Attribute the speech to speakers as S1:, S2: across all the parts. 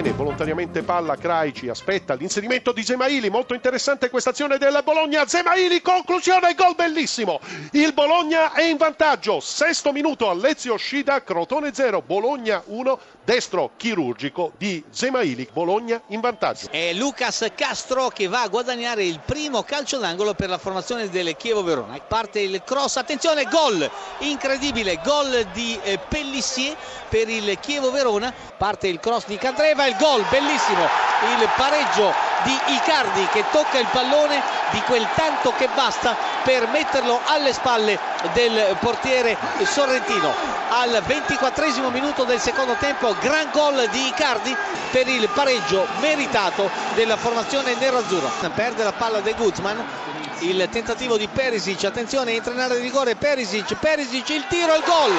S1: tiene volontariamente palla Craici, aspetta l'inserimento di Zemaili, molto interessante questa azione del Bologna, Zemaili, conclusione, gol bellissimo, il Bologna è in vantaggio, sesto minuto, Alezio Scida, Crotone 0, Bologna 1, destro chirurgico di Zemaili, Bologna in vantaggio.
S2: È Lucas Castro che va a guadagnare il primo calcio d'angolo per la formazione del Chievo Verona. Parte il cross, attenzione, gol incredibile, gol di eh, Pellissier per il Chievo Verona. Parte il cross di Candreva, il gol bellissimo, il pareggio di Icardi che tocca il pallone di quel tanto che basta per metterlo alle spalle del portiere sorrentino. Al 24 minuto del secondo tempo, gran gol di Icardi per il pareggio meritato della formazione nerazzurra. Perde la palla De Guzman, il tentativo di Perisic, attenzione, entra in area di rigore Perisic, Perisic, il tiro, il gol.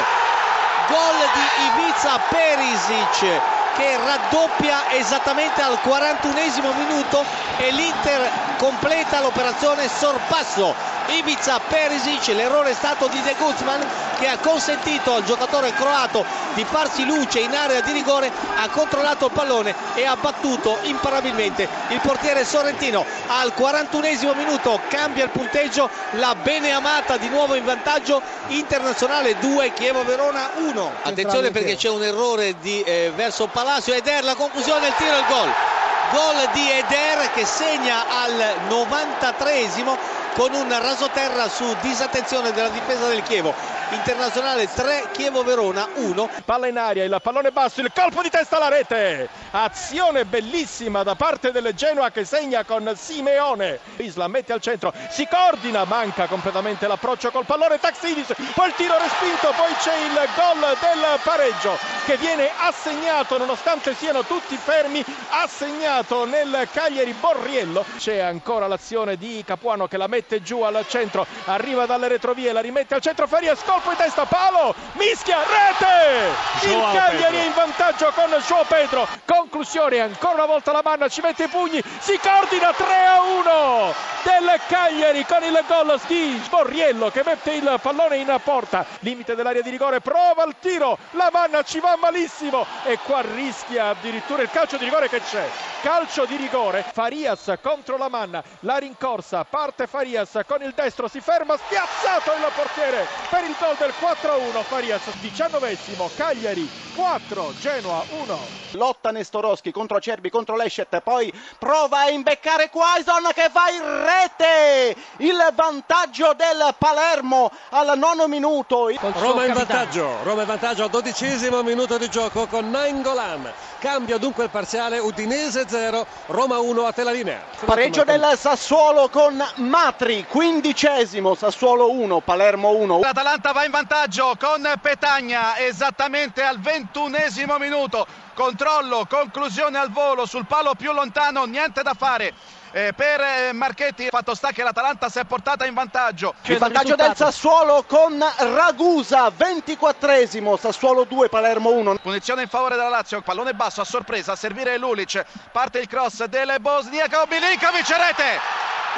S2: Gol di Ibiza Perisic che raddoppia esattamente al 41 minuto e l'Inter completa l'operazione sorpasso Ibiza Perisic, l'errore è stato di De Guzman che ha consentito al giocatore croato di farsi luce in area di rigore, ha controllato il pallone e ha battuto imparabilmente il portiere sorrentino. Al 41 minuto cambia il punteggio, la beneamata di nuovo in vantaggio, internazionale 2, Chievo Verona 1. Attenzione perché c'è un errore di, eh, verso Palacio, Eder, la conclusione, il tiro e il gol. Gol di Eder che segna al 93esimo con un rasoterra su disattenzione della difesa del Chievo internazionale 3 Chievo Verona 1
S3: palla in aria il pallone basso il colpo di testa alla rete. Azione bellissima da parte del Genoa che segna con Simeone. Isla mette al centro si coordina manca completamente l'approccio col pallone. Taxidis poi il tiro respinto poi c'è il gol del pareggio che viene assegnato nonostante siano tutti fermi assegnato nel Cagliari Borriello. C'è ancora l'azione di Capuano che la mette giù al centro arriva dalle retrovie la rimette al centro Farias colpo in testa, palo, mischia, rete! Il Cagliari è in vantaggio con Joao Pedro. Conclusione, ancora una volta la manna, ci mette i pugni, si coordina 3 a 1 del Cagliari con il gol di Borriello che mette il pallone in porta. Limite dell'area di rigore, prova il tiro, la manna ci va malissimo e qua rischia addirittura il calcio di rigore che c'è. Calcio di rigore, Farias contro la manna, la rincorsa, parte Farias con il destro, si ferma, spiazzato il portiere per il gol del 4-1 Farias, diciannovesimo, Cagliari 4, Genoa 1.
S4: Lotta Nestorowski contro Acerbi, contro Leschet, poi prova a imbeccare Quaison che va in rete, il vantaggio del Palermo al nono minuto.
S5: Roma in vantaggio, Roma in vantaggio al dodicesimo minuto di gioco con Nainggolan. Cambia dunque il parziale Udinese 0, Roma 1 a tela linea.
S4: Pareggio del Sassuolo con Matri, quindicesimo, Sassuolo 1, Palermo 1.
S6: L'Atalanta va in vantaggio con Petagna esattamente al ventunesimo minuto. Controllo, conclusione al volo sul palo più lontano, niente da fare. Eh, per eh, Marchetti fatto sta che l'Atalanta si è portata in vantaggio.
S4: Il vantaggio del Sassuolo con Ragusa 24esimo Sassuolo 2 Palermo 1
S6: punizione in favore della Lazio pallone basso a sorpresa a servire Lulic. Parte il cross delle Bosniaco Milinkovic rete!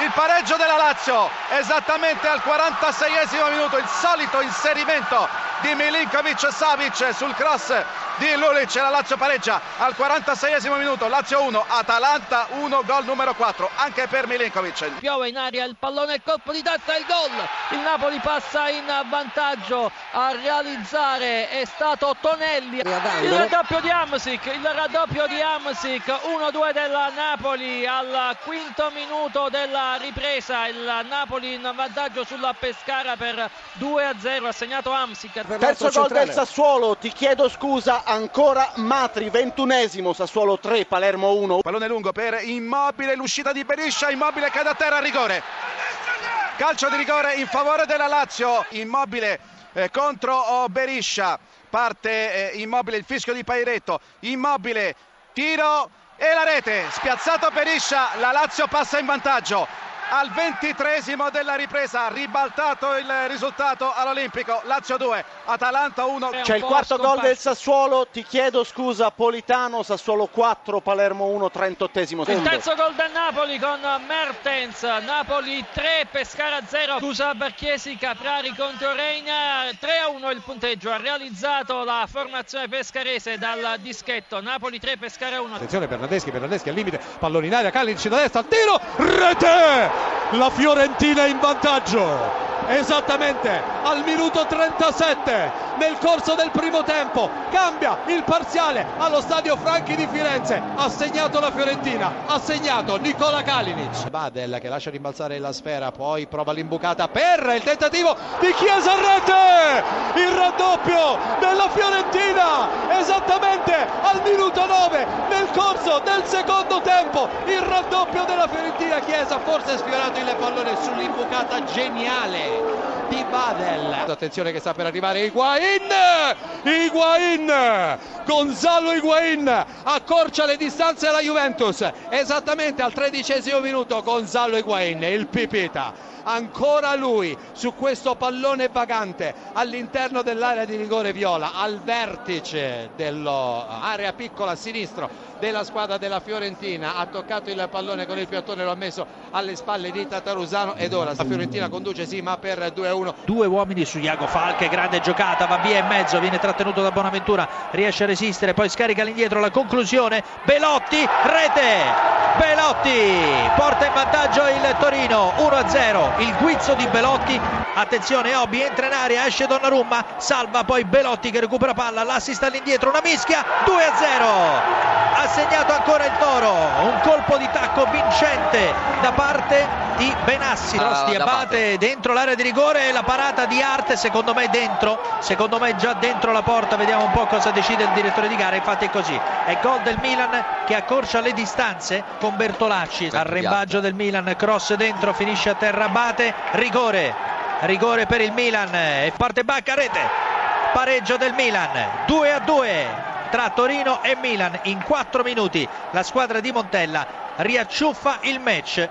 S6: Il pareggio della Lazio esattamente al 46esimo minuto il solito inserimento di Milinkovic Savic sul cross di Lulic la Lazio pareggia al 46esimo minuto Lazio 1 Atalanta 1 gol numero 4 anche per Milinkovic.
S7: Piove in aria il pallone il colpo di testa il gol. Il Napoli passa in vantaggio a realizzare è stato Tonelli. Il raddoppio di Amsic il raddoppio di Amsic 1-2 della Napoli al quinto minuto della ripresa. Il Napoli in vantaggio sulla Pescara per 2-0 assegnato Amsic.
S4: Terzo gol del Sassuolo ti chiedo scusa ancora Matri, ventunesimo, Sassuolo 3, Palermo 1.
S6: Pallone lungo per Immobile, l'uscita di Beriscia, Immobile cade a terra, rigore. Calcio di rigore in favore della Lazio, Immobile eh, contro Beriscia, parte eh, Immobile, il fischio di Pairetto, Immobile, tiro e la rete, spiazzato Beriscia, la Lazio passa in vantaggio al ventitresimo della ripresa, ribaltato il risultato all'Olimpico, Lazio 2, Atalanta 1.
S4: C'è il quarto gol del Sassuolo, ti chiedo scusa Politano, Sassuolo 4, Palermo 1, 38 secondo.
S7: Il terzo gol del Napoli con Mertens, Napoli 3, Pescara 0, scusa Barchiesi, Caprari contro Reina, 3 a 1 il punteggio, ha realizzato la formazione pescarese dal dischetto, Napoli 3, Pescara 1.
S8: Attenzione Bernardeschi, Bernardeschi al limite, pallone in aria, Kalinic da destra, tiro, rete! La Fiorentina in vantaggio. Esattamente al minuto 37 nel corso del primo tempo. Cambia il parziale allo stadio Franchi di Firenze. Ha segnato la Fiorentina ha segnato Nicola Kalinic. Badel che lascia rimbalzare la sfera poi prova l'imbucata per il tentativo di Chiesa rete! Il raddoppio della Fiorentina esattamente al minuto 9 nel corso del secondo tempo il raddoppio della Fiorentina. Chiesa forse sfiorato il pallone sull'imbucata geniale di Badel. Attenzione che sta per arrivare Higuain! Higuain! Gonzalo Higuain accorcia le distanze alla Juventus. Esattamente al tredicesimo minuto Gonzalo Higuain, il pipita ancora lui su questo pallone vagante all'interno dell'area di rigore viola al vertice dell'area piccola a sinistro della squadra della Fiorentina ha toccato il pallone con il piattone lo ha messo alle spalle di Tatarusano ed ora la Fiorentina conduce sì ma per 2-1
S9: due uomini su Iago Falche grande giocata va via in mezzo viene trattenuto da Bonaventura riesce a resistere poi scarica all'indietro la conclusione Belotti rete Belotti porta in vantaggio il Torino 1-0 il guizzo di Belotti attenzione Obi entra in aria esce Donnarumma salva poi Belotti che recupera palla l'assist all'indietro una mischia 2-0 ha segnato ancora il Toro un colpo di tacco vincente da parte di Benassi. Rosti abbatte dentro l'area di rigore la parata di Arte secondo me dentro secondo me già dentro la porta vediamo un po' cosa decide il direttore di gara infatti è così. È gol del Milan che accorcia le distanze con Bertolacci arrembaggio del Milan cross dentro finisce a terra Abate rigore rigore per il Milan e parte Bacca rete. Pareggio del Milan 2 a 2 tra Torino e Milan. In 4 minuti la squadra di Montella riacciuffa il match